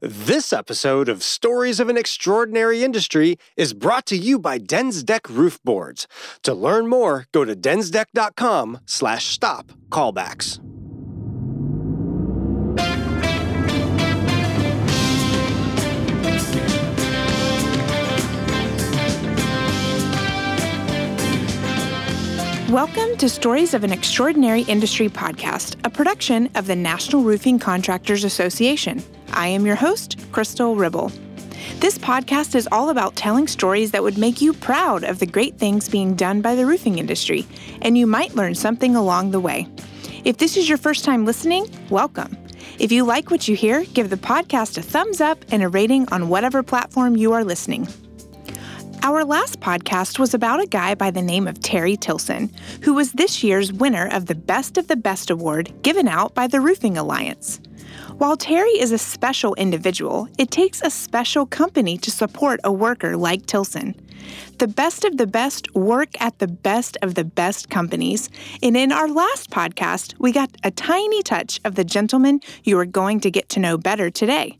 This episode of Stories of an Extraordinary Industry is brought to you by Densdeck Roof Boards. To learn more, go to densdeck.com slash stop callbacks. Welcome to Stories of an Extraordinary Industry podcast, a production of the National Roofing Contractors Association. I am your host, Crystal Ribble. This podcast is all about telling stories that would make you proud of the great things being done by the roofing industry, and you might learn something along the way. If this is your first time listening, welcome. If you like what you hear, give the podcast a thumbs up and a rating on whatever platform you are listening. Our last podcast was about a guy by the name of Terry Tilson, who was this year's winner of the Best of the Best award given out by the Roofing Alliance. While Terry is a special individual, it takes a special company to support a worker like Tilson. The best of the best work at the best of the best companies. And in our last podcast, we got a tiny touch of the gentleman you are going to get to know better today.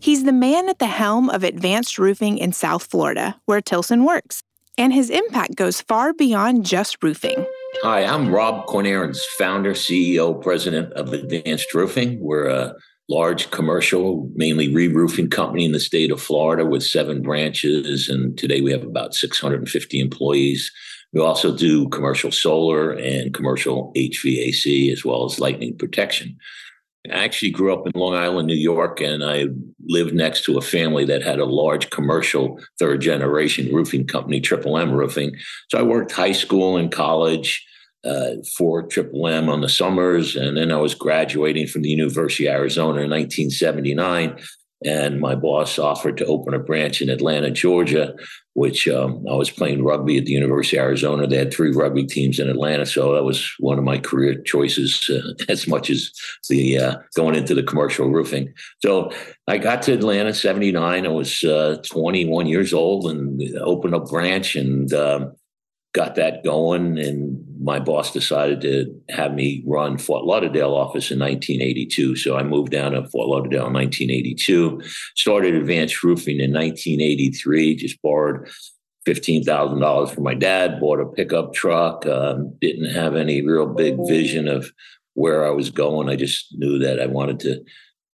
He's the man at the helm of advanced roofing in South Florida, where Tilson works. And his impact goes far beyond just roofing. Hi, I'm Rob Kornahrens, founder, CEO, president of Advanced Roofing. We're a large commercial, mainly re roofing company in the state of Florida with seven branches. And today we have about 650 employees. We also do commercial solar and commercial HVAC as well as lightning protection. I actually grew up in Long Island, New York, and I lived next to a family that had a large commercial third generation roofing company, Triple M Roofing. So I worked high school and college uh, for Triple M on the summers, and then I was graduating from the University of Arizona in 1979 and my boss offered to open a branch in Atlanta, Georgia, which um, I was playing rugby at the University of Arizona. They had three rugby teams in Atlanta, so that was one of my career choices uh, as much as the uh, going into the commercial roofing. So I got to Atlanta '79. I was uh, 21 years old and opened a branch and. Um, got that going and my boss decided to have me run Fort Lauderdale office in 1982. So I moved down to Fort Lauderdale in 1982, started advanced roofing in 1983, just borrowed $15,000 from my dad, bought a pickup truck, um, didn't have any real big vision of where I was going. I just knew that I wanted to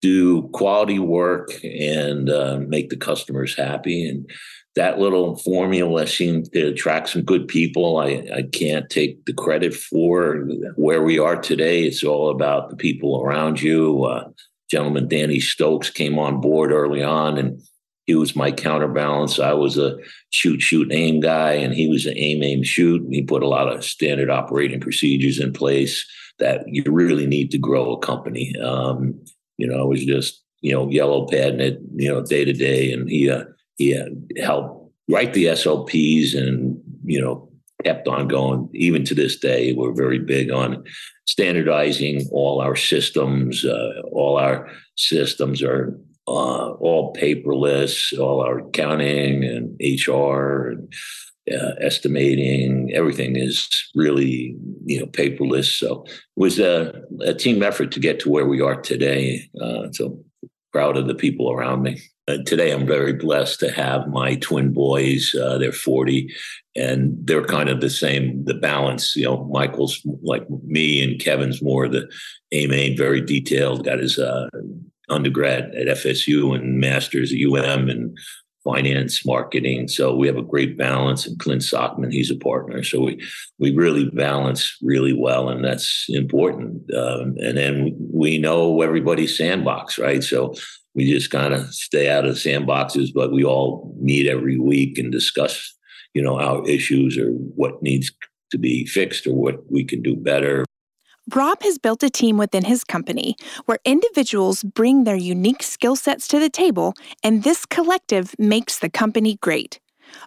do quality work and uh, make the customers happy. And that little formula seemed to attract some good people. I, I can't take the credit for where we are today. It's all about the people around you. Uh, gentleman Danny Stokes came on board early on, and he was my counterbalance. I was a shoot, shoot, aim guy, and he was an aim, aim, shoot. And he put a lot of standard operating procedures in place that you really need to grow a company. Um, you know, I was just you know yellow padding it, you know, day to day, and he. Uh, he helped write the SOPs and, you know, kept on going. Even to this day, we're very big on standardizing all our systems. Uh, all our systems are uh, all paperless, all our accounting and HR and uh, estimating, everything is really, you know, paperless. So it was a, a team effort to get to where we are today. Uh, so proud of the people around me. Uh, today, I'm very blessed to have my twin boys. Uh, they're 40, and they're kind of the same. The balance, you know, Michael's like me, and Kevin's more the aim very detailed. Got his uh, undergrad at FSU and masters at UM and finance, marketing. So we have a great balance. And Clint Sockman, he's a partner. So we we really balance really well, and that's important. Um, and then we know everybody's sandbox, right? So we just kind of stay out of sandboxes, but we all meet every week and discuss, you know, our issues or what needs to be fixed or what we can do better. Rob has built a team within his company where individuals bring their unique skill sets to the table, and this collective makes the company great.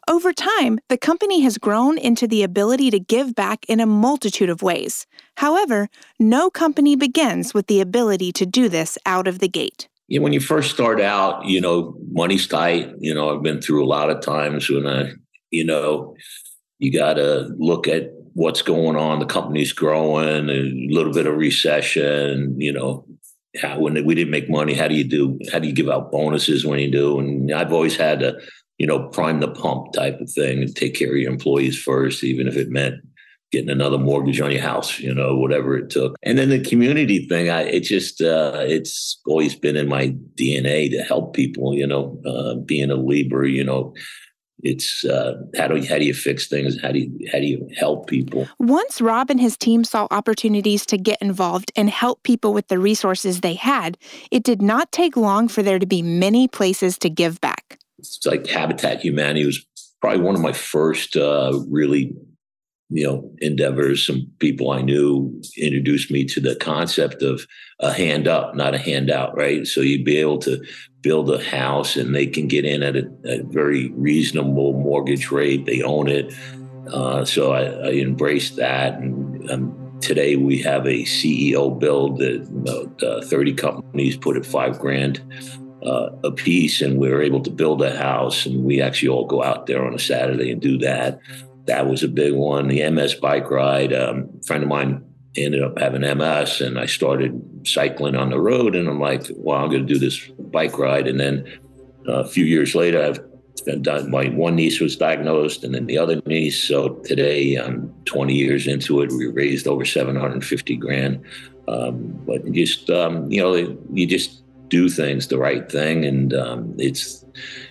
Over time, the company has grown into the ability to give back in a multitude of ways. However, no company begins with the ability to do this out of the gate know, when you first start out, you know, money's tight. You know, I've been through a lot of times when I, you know, you got to look at what's going on. The company's growing, a little bit of recession, you know, how, when we didn't make money, how do you do? How do you give out bonuses when you do? And I've always had to, you know, prime the pump type of thing and take care of your employees first, even if it meant getting another mortgage on your house, you know, whatever it took. And then the community thing, I it just uh, it's always been in my DNA to help people, you know, uh, being a Libra, you know, it's uh, how do you, how do you fix things? How do you how do you help people? Once Rob and his team saw opportunities to get involved and help people with the resources they had, it did not take long for there to be many places to give back. It's like Habitat Humanity was probably one of my first uh, really you know endeavors. Some people i knew introduced me to the concept of a hand up not a handout right? So you'd be able to build a house and they can get in at a, a very reasonable mortgage rate. They own it. Uh, so I, I, embraced that and um, today we have a ceo build that about uh, 30 companies put at five grand uh, a piece and we were able to build a house and we actually all go out there on a saturday and do that that was a big one. The MS bike ride, um, a friend of mine ended up having MS, and I started cycling on the road. And I'm like, well, I'm going to do this bike ride. And then uh, a few years later, I've done. My one niece was diagnosed, and then the other niece. So today, I'm 20 years into it. We raised over 750 grand. Um, but just um, you know, you just do things the right thing, and um, it's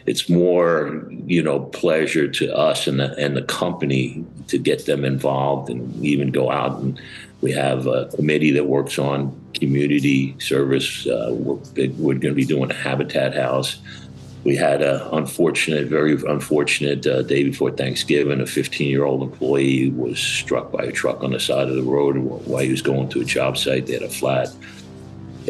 it's more you know pleasure to us and the, and the company to get them involved and even go out and we have a committee that works on community service. Uh, we're, we're going to be doing a habitat house. We had a unfortunate, very unfortunate uh, day before Thanksgiving. A 15 year old employee was struck by a truck on the side of the road while he was going to a job site. They had a flat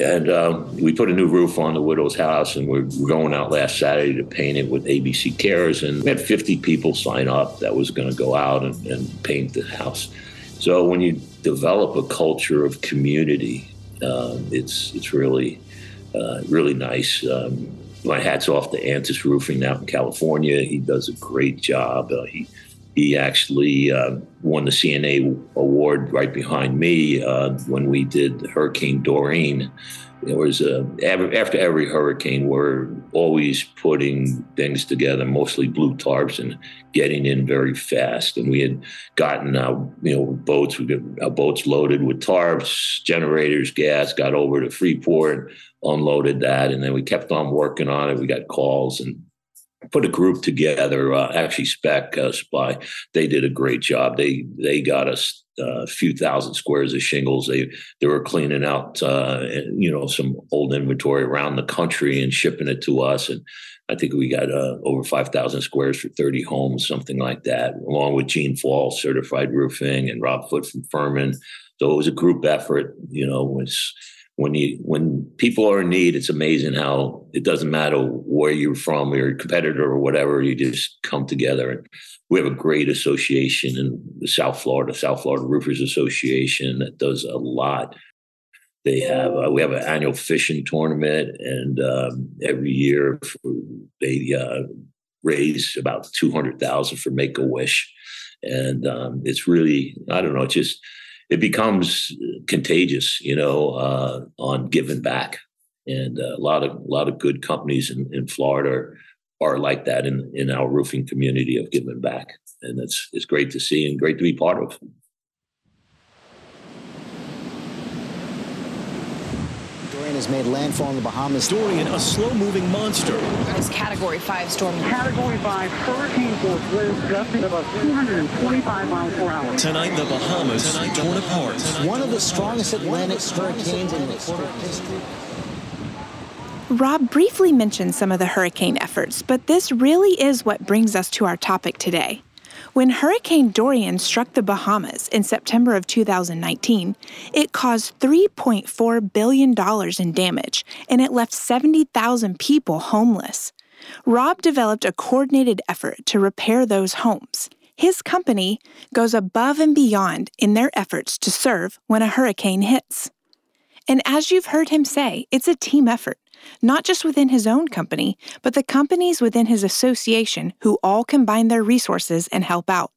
and um, we put a new roof on the widow's house, and we're going out last Saturday to paint it with ABC Cares. And we had 50 people sign up that was going to go out and, and, paint the house. So when you develop a culture of community, um, it's it's really uh, really nice. Um, my hat's off to Antis Roofing out in California. He does a great job. Uh, he he actually uh, won the CNA award right behind me uh, when we did Hurricane Dorian. There was a, after every hurricane, we're always putting things together, mostly blue tarps, and getting in very fast. And we had gotten our, you know, boats, we got our boats loaded with tarps, generators, gas, got over to Freeport, unloaded that, and then we kept on working on it. We got calls and put a group together. Uh, actually, Spec uh, Supply they did a great job. They they got us uh, a few thousand squares of shingles. They they were cleaning out uh, you know some old inventory around the country and shipping it to us. And I think we got uh, over five thousand squares for thirty homes, something like that. Along with Gene Fall, certified roofing, and Rob Foot from Furman. So it was a group effort. You know, it's when you when people are in need, it's amazing how it doesn't matter where you're from, your competitor or whatever, you just come together. And we have a great association in South Florida, South Florida Roofers Association that does a lot. They have uh, we have an annual fishing tournament, and um, every year they uh, raise about two hundred thousand for Make a Wish, and um, it's really I don't know, it's just it becomes contagious, you know, uh, on giving back. And a lot of a lot of good companies in, in Florida are, are like that in, in our roofing community of giving back. And it's it's great to see and great to be part of. Has made landfall in the Bahamas. Dorian, a slow-moving monster. This Category 5 storm. Category 5 hurricane force winds gusting about 225 miles per hour. Tonight, the Bahamas Tonight, torn apart. Tonight, One of the strongest Atlantic hurricanes in recorded history. Rob briefly mentioned some of the hurricane efforts, but this really is what brings us to our topic today. When Hurricane Dorian struck the Bahamas in September of 2019, it caused $3.4 billion in damage and it left 70,000 people homeless. Rob developed a coordinated effort to repair those homes. His company goes above and beyond in their efforts to serve when a hurricane hits. And as you've heard him say, it's a team effort not just within his own company, but the companies within his association who all combine their resources and help out.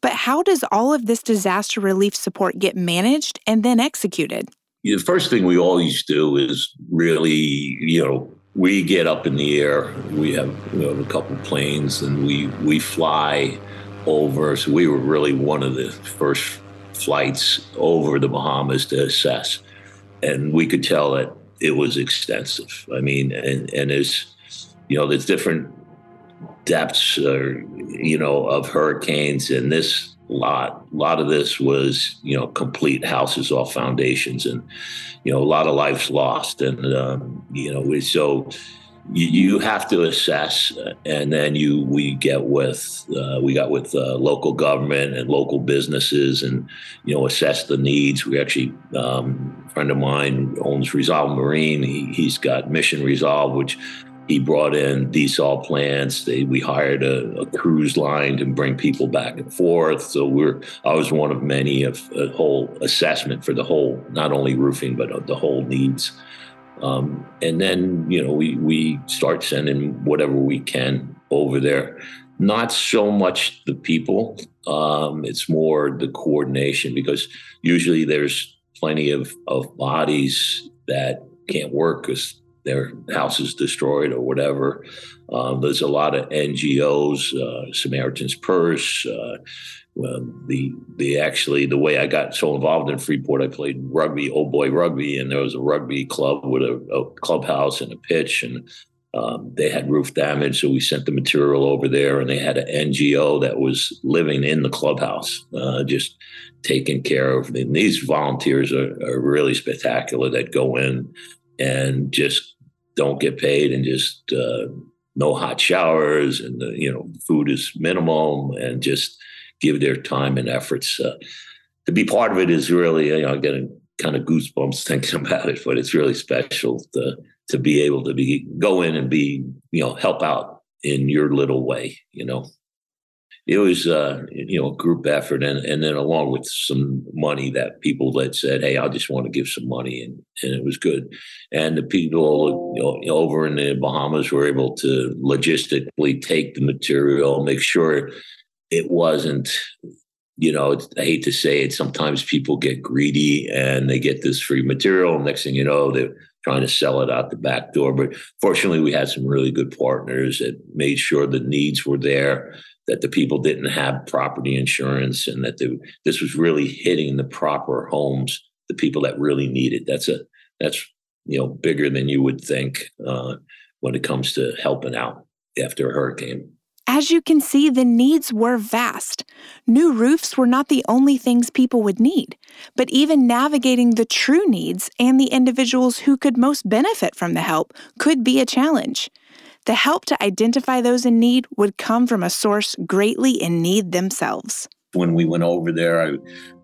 But how does all of this disaster relief support get managed and then executed? the first thing we always do is really, you know, we get up in the air. We have, we have a couple planes, and we we fly over. So we were really one of the first flights over the Bahamas to assess, and we could tell that it was extensive. I mean, and and there's, you know, there's different depths, or you know, of hurricanes, and this lot, a lot of this was, you know, complete houses off foundations, and you know, a lot of lives lost, and um, you know, we so you, have to assess, and then you we get with uh, we got with uh, local government and local businesses, and you know assess the needs. We actually um, a friend of mine owns Resolve Marine. He, he's got Mission Resolve, which he brought in desal plants. They, we hired a, a, cruise line to bring people back and forth. So we're I was one of many of a whole assessment for the whole, not only roofing but the whole needs. Um, and then, you know, we, we start sending whatever we can over there. Not so much the people, um, it's more the coordination because usually there's plenty of, of bodies that can't work because their house is destroyed or whatever. Um, there's a lot of NGOs, uh, Samaritan's Purse, uh, the the actually the way I got so involved in Freeport, I played rugby, old boy rugby, and there was a rugby club with a, a clubhouse and a pitch, and um, they had roof damage, so we sent the material over there, and they had an NGO that was living in the clubhouse, uh, just taking care of. And these volunteers are, are really spectacular that go in and just don't get paid and just uh, no hot showers, and the, you know food is minimum, and just give their time and efforts. Uh, to be part of it is really, you know, getting kind of goosebumps thinking about it, but it's really special to to be able to be go in and be, you know, help out in your little way, you know. It was, uh, you know, a group effort, and, and then along with some money that people that said, "Hey, I just want to give some money," and and it was good. And the people you know, over in the Bahamas were able to logistically take the material, make sure it wasn't you know i hate to say it sometimes people get greedy and they get this free material. Next thing you know they're trying to sell it out the back door. But fortunately we had some really good partners that made sure the needs were there that the people didn't have property insurance and that they, this was really hitting the proper homes the people that really need it that's a that's you know bigger than you would think uh, when it comes to helping out after a hurricane as you can see, the needs were vast. New roofs were not the only things people would need, but even navigating the true needs and the individuals who could most benefit from the help could be a challenge. The help to identify those in need would come from a source greatly in need themselves when we went over there, I,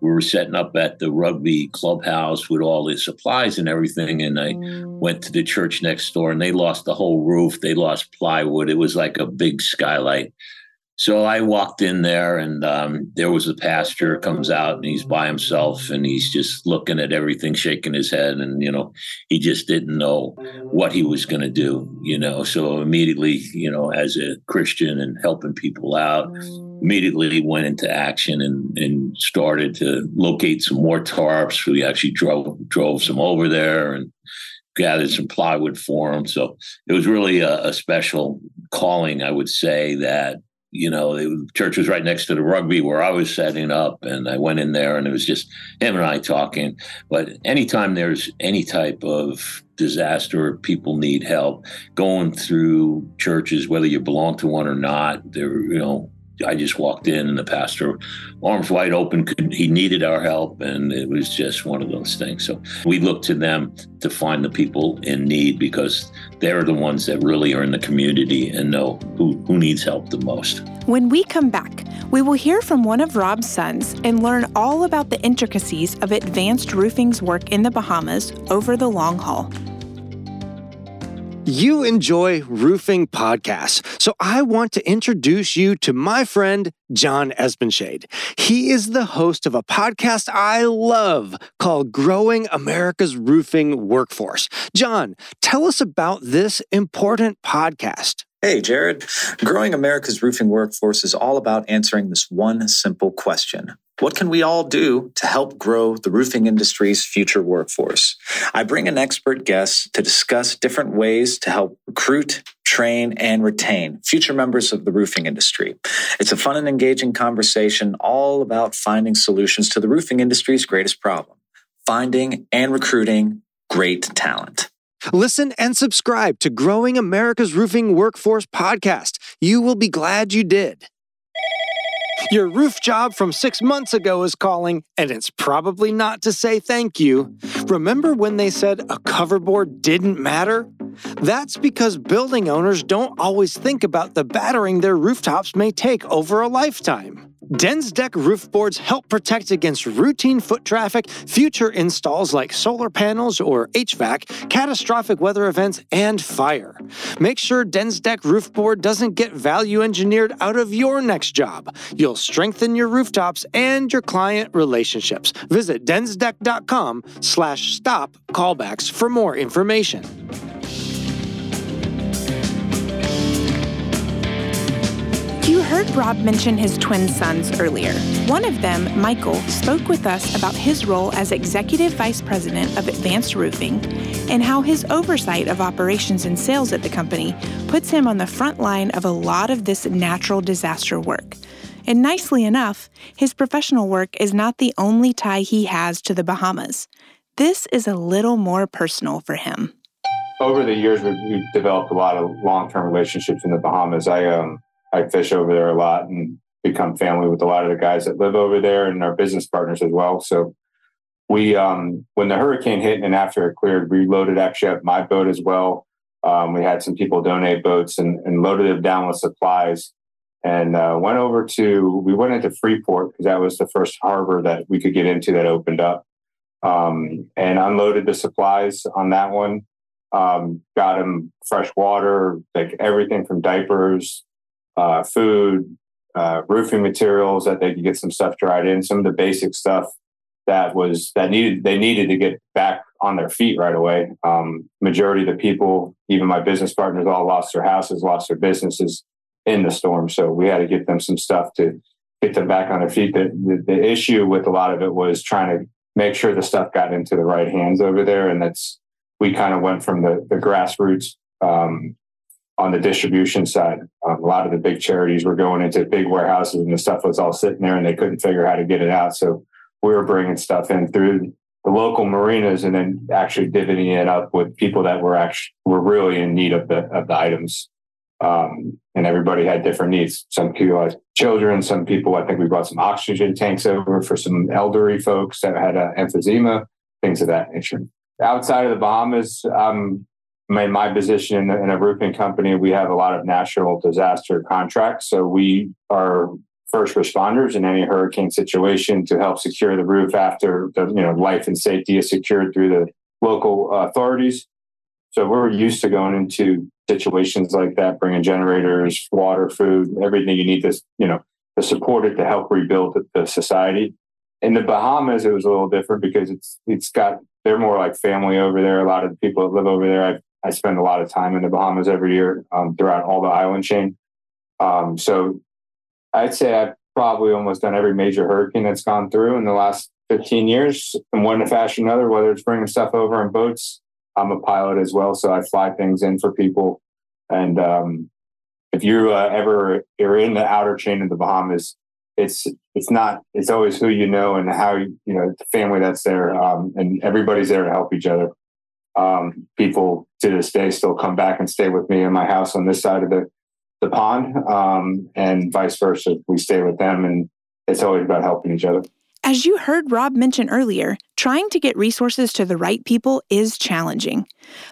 we were setting up at the rugby clubhouse with all the supplies and everything. And I went to the church next door and they lost the whole roof. They lost plywood. It was like a big skylight. So I walked in there, and um, there was a pastor comes out, and he's by himself, and he's just looking at everything, shaking his head, and you know, he just didn't know what he was going to do, you know. So immediately, you know, as a Christian and helping people out, immediately he went into action and and started to locate some more tarps. We actually drove drove some over there and gathered some plywood for him. So it was really a, a special calling, I would say, that you know, the church was right next to the rugby where I was setting up, and I went in there, and it was just him and I talking. But anytime there's any type of disaster, people need help. Going through churches, whether you belong to one or not, there, you know, I just walked in and the pastor, arms wide open, could, he needed our help. And it was just one of those things. So we look to them to find the people in need because they're the ones that really are in the community and know who, who needs help the most. When we come back, we will hear from one of Rob's sons and learn all about the intricacies of advanced roofing's work in the Bahamas over the long haul. You enjoy roofing podcasts, so I want to introduce you to my friend, John Espenshade. He is the host of a podcast I love called Growing America's Roofing Workforce. John, tell us about this important podcast Hey, Jared. Growing America's roofing workforce is all about answering this one simple question. What can we all do to help grow the roofing industry's future workforce? I bring an expert guest to discuss different ways to help recruit, train, and retain future members of the roofing industry. It's a fun and engaging conversation all about finding solutions to the roofing industry's greatest problem finding and recruiting great talent. Listen and subscribe to Growing America's Roofing Workforce podcast. You will be glad you did. Your roof job from six months ago is calling, and it's probably not to say thank you. Remember when they said a coverboard didn't matter? That's because building owners don't always think about the battering their rooftops may take over a lifetime. Densdeck roof boards help protect against routine foot traffic, future installs like solar panels or HVAC, catastrophic weather events, and fire. Make sure Densdeck roof board doesn't get value engineered out of your next job. You'll strengthen your rooftops and your client relationships. Visit densdeck.com slash stop callbacks for more information. Heard Rob mention his twin sons earlier. One of them, Michael, spoke with us about his role as Executive Vice President of Advanced Roofing and how his oversight of operations and sales at the company puts him on the front line of a lot of this natural disaster work. And nicely enough, his professional work is not the only tie he has to the Bahamas. This is a little more personal for him. Over the years, we've, developed a lot of long-term relationships in the Bahamas. I um, I fish over there a lot and become family with a lot of the guys that live over there and our business partners as well. So we, um, when the hurricane hit and after it cleared, we loaded actually up my boat as well. Um, we had some people donate boats and, and loaded them down with supplies and uh, went over to, we went into Freeport because that was the first harbor that we could get into that opened up um, and unloaded the supplies on that one. Um, got them fresh water, like everything from diapers, uh, food, uh, roofing materials that they could get some stuff dried in, some of the basic stuff that was that needed they needed to get back on their feet right away. Um, majority of the people, even my business partners, all lost their houses, lost their businesses in the storm. So we had to get them some stuff to get them back on their feet. The, the, the issue with a lot of it was trying to make sure the stuff got into the right hands over there, and that's we kind of went from the the grassroots um, on the distribution side. Um, a lot of the big charities were going into big warehouses and the stuff was all sitting there and they couldn't figure how to get it out. So we were bringing stuff in through the local marinas and then actually divvying it up with people that were actually were really in need of the of the items. Um, and everybody had different needs. Some people had children. Some people, I think we brought some oxygen tanks over for some elderly folks that had uh, emphysema, things of that nature. Outside of the Bahamas, um, in my position in a roofing company, we have a lot of natural disaster contracts. So we are first responders in any hurricane situation to help secure the roof after the you know life and safety is secured through the local authorities. So we're used to going into situations like that, bringing generators, water, food, everything you need to you know to support it to help rebuild the society. In the Bahamas, it was a little different because it's it's got they're more like family over there. A lot of the people that live over there, I've I spend a lot of time in the Bahamas every year um, throughout all the island chain. Um, so I'd say I've probably almost done every major hurricane that's gone through in the last 15 years in one fashion or another, whether it's bringing stuff over in boats. I'm a pilot as well, so I fly things in for people. And um, if you uh, ever are in the outer chain of the Bahamas, it's it's not it's always who you know and how you know the family that's there, um, and everybody's there to help each other um, people to this day still come back and stay with me in my house on this side of the, the pond um, and vice versa. We stay with them and it's always about helping each other. As you heard Rob mention earlier, trying to get resources to the right people is challenging.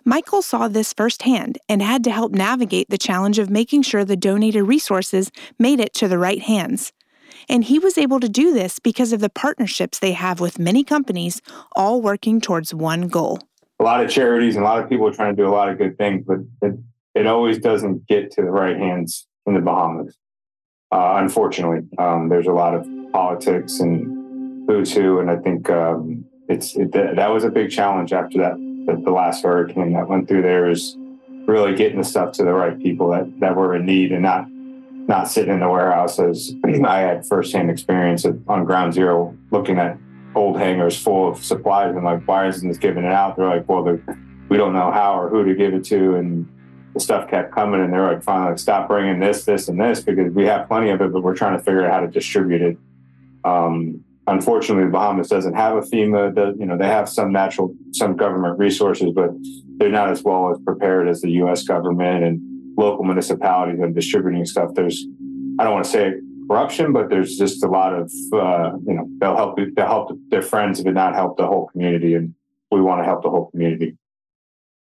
Michael saw this firsthand and had to help navigate the challenge of making sure the donated resources made it to the right hands. And he was able to do this because of the partnerships they have with many companies, all working towards one goal a lot of charities and a lot of people are trying to do a lot of good things, but it, it always doesn't get to the right hands in the Bahamas. Uh, unfortunately, um, there's a lot of politics and who's who, and I think um, it's it, that was a big challenge after that. The, the last hurricane that went through there is really getting the stuff to the right people that, that were in need and not not sitting in the warehouses. I had firsthand experience on ground zero looking at old hangars full of supplies and like, isn't this giving it out? They're like, well, we don't know how or who to give it to. And the stuff kept coming and they're like, finally, like, stop bringing this, this, and this because we have plenty of it, but we're trying to figure out how to distribute it. Um, unfortunately, the Bahamas doesn't have a FEMA. You know, they have some natural, some government resources, but they're not as well as prepared as the U.S. government and local municipalities and distributing stuff. There's, I don't want to say corruption, but there's just a lot of, uh, you know, they'll help, they'll help their friends, but not help the whole community. And we want to help the whole community.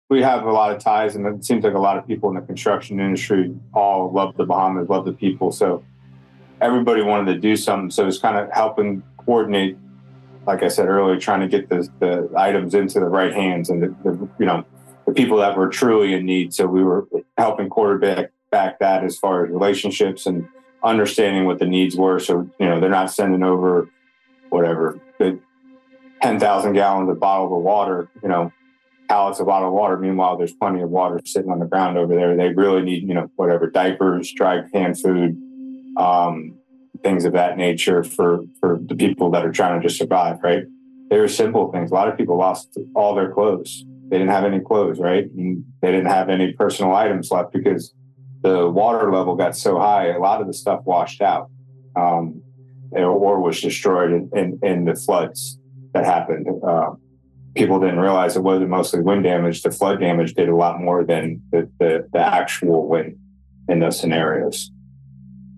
We have a lot of ties, and it seems like a lot of people in the construction industry all love the Bahamas, love the people. So everybody wanted to do something. So it's kind of helping coordinate, like I said earlier, trying to get the, the items into the right hands and the, the you know the people that were truly in need. So we were helping quarterback back that as far as relationships and understanding what the needs were. So you know they're not sending over whatever the ten thousand gallons of bottled water, you know, pallets of bottled water. Meanwhile, there's plenty of water sitting on the ground over there. They really need you know whatever diapers, dry canned food. Um, things of that nature for for the people that are trying to just survive right they were simple things a lot of people lost all their clothes they didn't have any clothes right and they didn't have any personal items left because the water level got so high a lot of the stuff washed out um, or was destroyed in, in, in, the floods that happened. Uh, people didn't realize it wasn't mostly wind damage. The flood damage did a lot more than the, the, the actual wind in those scenarios.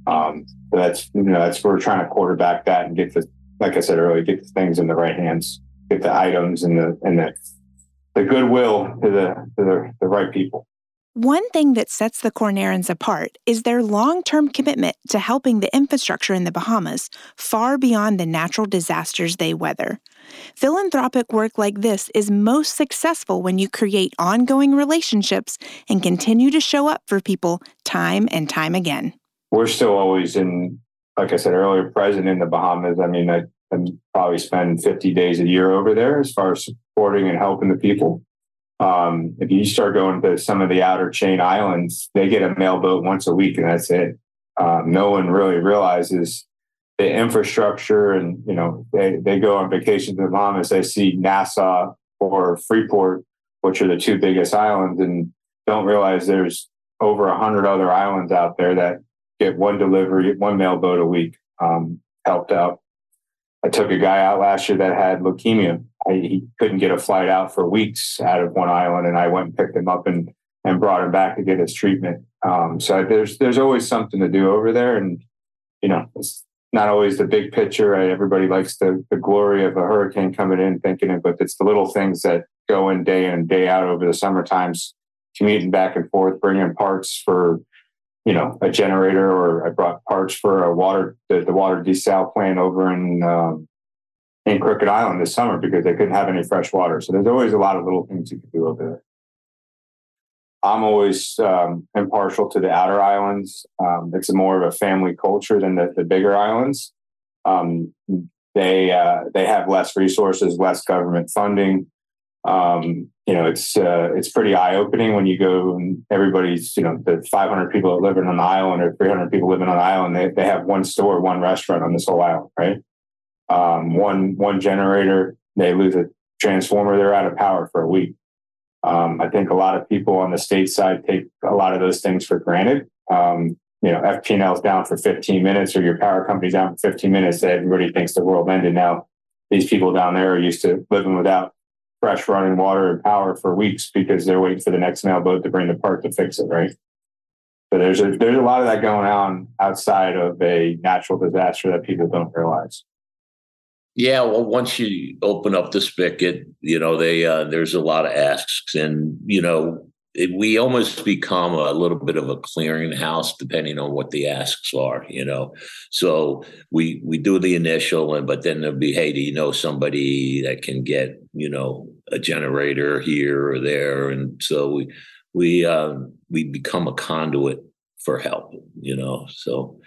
Um, that's you know that's we're trying to quarterback that and get the like I said earlier, get the things in the right hands, get the items and the and the the goodwill to the to the, the right people. One thing that sets the Kornahrens apart is their long term commitment to helping the infrastructure in the Bahamas far beyond the natural disasters they weather. Philanthropic work like this is most successful when you create ongoing relationships and continue to show up for people time and time again we're still always in, like I said earlier, present in the Bahamas. I mean, I, I probably spend 50 days a year over there as far as supporting and helping the people. Um, if you start going to some of the outer chain islands, they get a mailboat once a week and that's it. Um, no one really realizes the infrastructure and, you know, they, they go on vacation to the Bahamas, they see Nassau or Freeport, which are the two biggest islands and don't realize there's over a hundred other islands out there that get one delivery, one mailboat a week. Um, helped out. I took a guy out last year that had leukemia. I, he couldn't get a flight out for weeks out of one island, and I went and picked him up and and brought him back to get his treatment. Um, so there's there's always something to do over there, and you know it's not always the big picture. Everybody likes the the glory of a hurricane coming in, thinking it, but it's the little things that go in day in and day out over the summer times, commuting back and forth, bringing parts for you know, a generator or I brought parts for a water, the, the water desal plant over in, um, in Crooked Island this summer because they couldn't have any fresh water. So there's always a lot of little things you can do over there. I'm always um, impartial to the outer islands. Um, it's more of a family culture than the, the bigger islands. Um, they uh, they have less resources, less government funding. Um, you know, it's uh, it's pretty eye opening when you go and everybody's you know the 500 people that live on an island or 300 people living on an island. They they have one store, one restaurant on this whole island, right? Um, one one generator. They lose a transformer. They're out of power for a week. Um, I think a lot of people on the state side take a lot of those things for granted. Um, you know, FP&L is down for 15 minutes, or your power company's down for 15 minutes. Everybody thinks the world ended. Now, these people down there are used to living without fresh running water and power for weeks because they're waiting for the next mailboat to bring the part to fix it, right? So there's a there's a lot of that going on outside of a natural disaster that people don't realize. Yeah, well, once you open up the spigot, you know they uh, there's a lot of asks, and you know it, we almost become a little bit of a clearinghouse depending on what the asks are you know? So we we do the initial and but then there'll be hey do you know somebody that can get you know a generator here or there? And so we we um, we become a conduit for help you know? So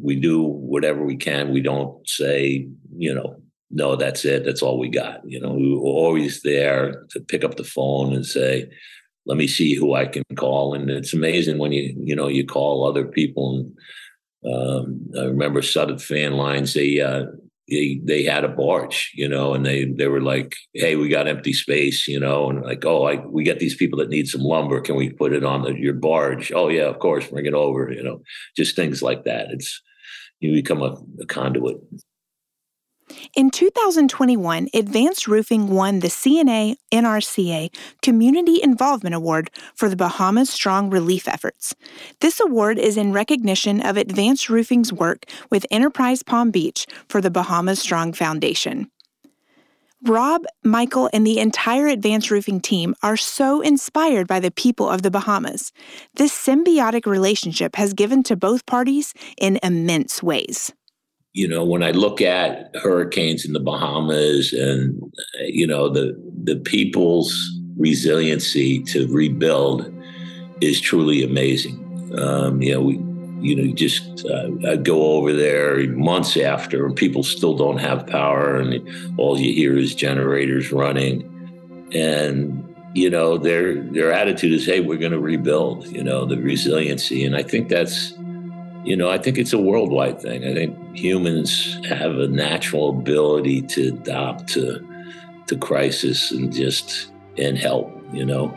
we do whatever we can. We don't say you know no that's it. That's all we got you know? We we're always there to pick up the phone and say let me see who I can call. And it's amazing when you, you know, you call other people. And um, I remember Sudden Fan Lines, they, uh, they, they had a barge, you know, and they, they were like, Hey, we got empty space, you know, and like, Oh, I, we get these people that need some lumber. Can we put it on the, your barge? Oh yeah, of course. Bring it over, you know, just things like that. It's, you become a, a conduit. In 2021, Advanced Roofing won the CNA NRCA Community Involvement Award for the Bahamas Strong Relief Efforts. This award is in recognition of Advanced Roofing's work with Enterprise Palm Beach for the Bahamas Strong Foundation. Rob, Michael, and the entire Advanced Roofing team are so inspired by the people of the Bahamas. This symbiotic relationship has given to both parties in immense ways you know, when I look at hurricanes in the Bahamas and you know the the people's resiliency to rebuild is truly amazing. Um, you know, we you know just uh, I go over there months after, and people still don't have power, and all you hear is generators running, and you know their their attitude is, "Hey, we're going to rebuild." You know, the resiliency, and I think that's you know, I think it's a worldwide thing. I think humans have a natural ability to adapt to to crisis and just and help. You know,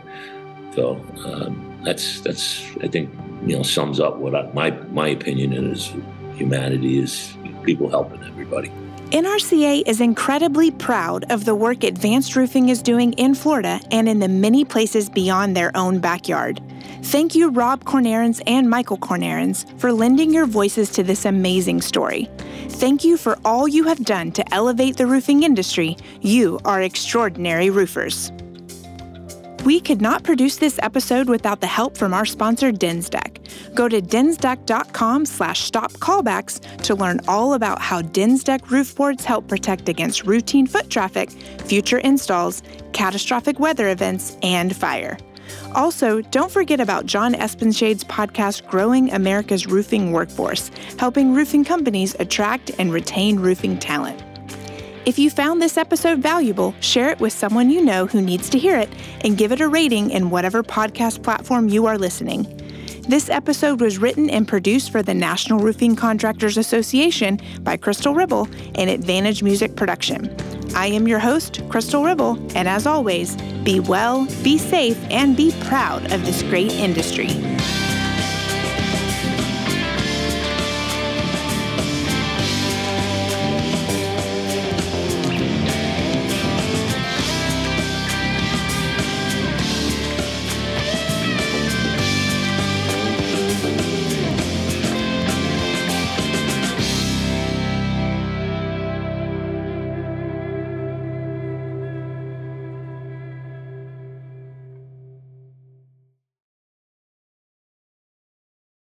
so um, that's that's I think you know sums up what I, my my opinion is humanity is people helping everybody. NRCA is incredibly proud of the work Advanced Roofing is doing in Florida and in the many places beyond their own backyard. Thank you, Rob Kornahrens and Michael Kornahrens, for lending your voices to this amazing story. Thank you for all you have done to elevate the roofing industry. You are extraordinary roofers. We could not produce this episode without the help from our sponsor, DensDeck. Go to densdeck.com slash stop callbacks to learn all about how DensDeck roof boards help protect against routine foot traffic, future installs, catastrophic weather events, and fire. Also, don't forget about John Espenshade's podcast, Growing America's Roofing Workforce, helping roofing companies attract and retain roofing talent. If you found this episode valuable, share it with someone you know who needs to hear it and give it a rating in whatever podcast platform you are listening. This episode was written and produced for the National Roofing Contractors Association by Crystal Ribble and Advantage Music Production. I am your host, Crystal Ribble, and as always, be well, be safe, and be proud of this great industry.